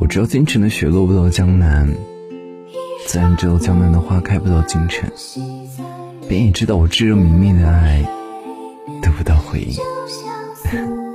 我知道京城的雪落不到江南，自然知道江南的花开不到京城，便也知道我炙热明媚的爱得不到回应。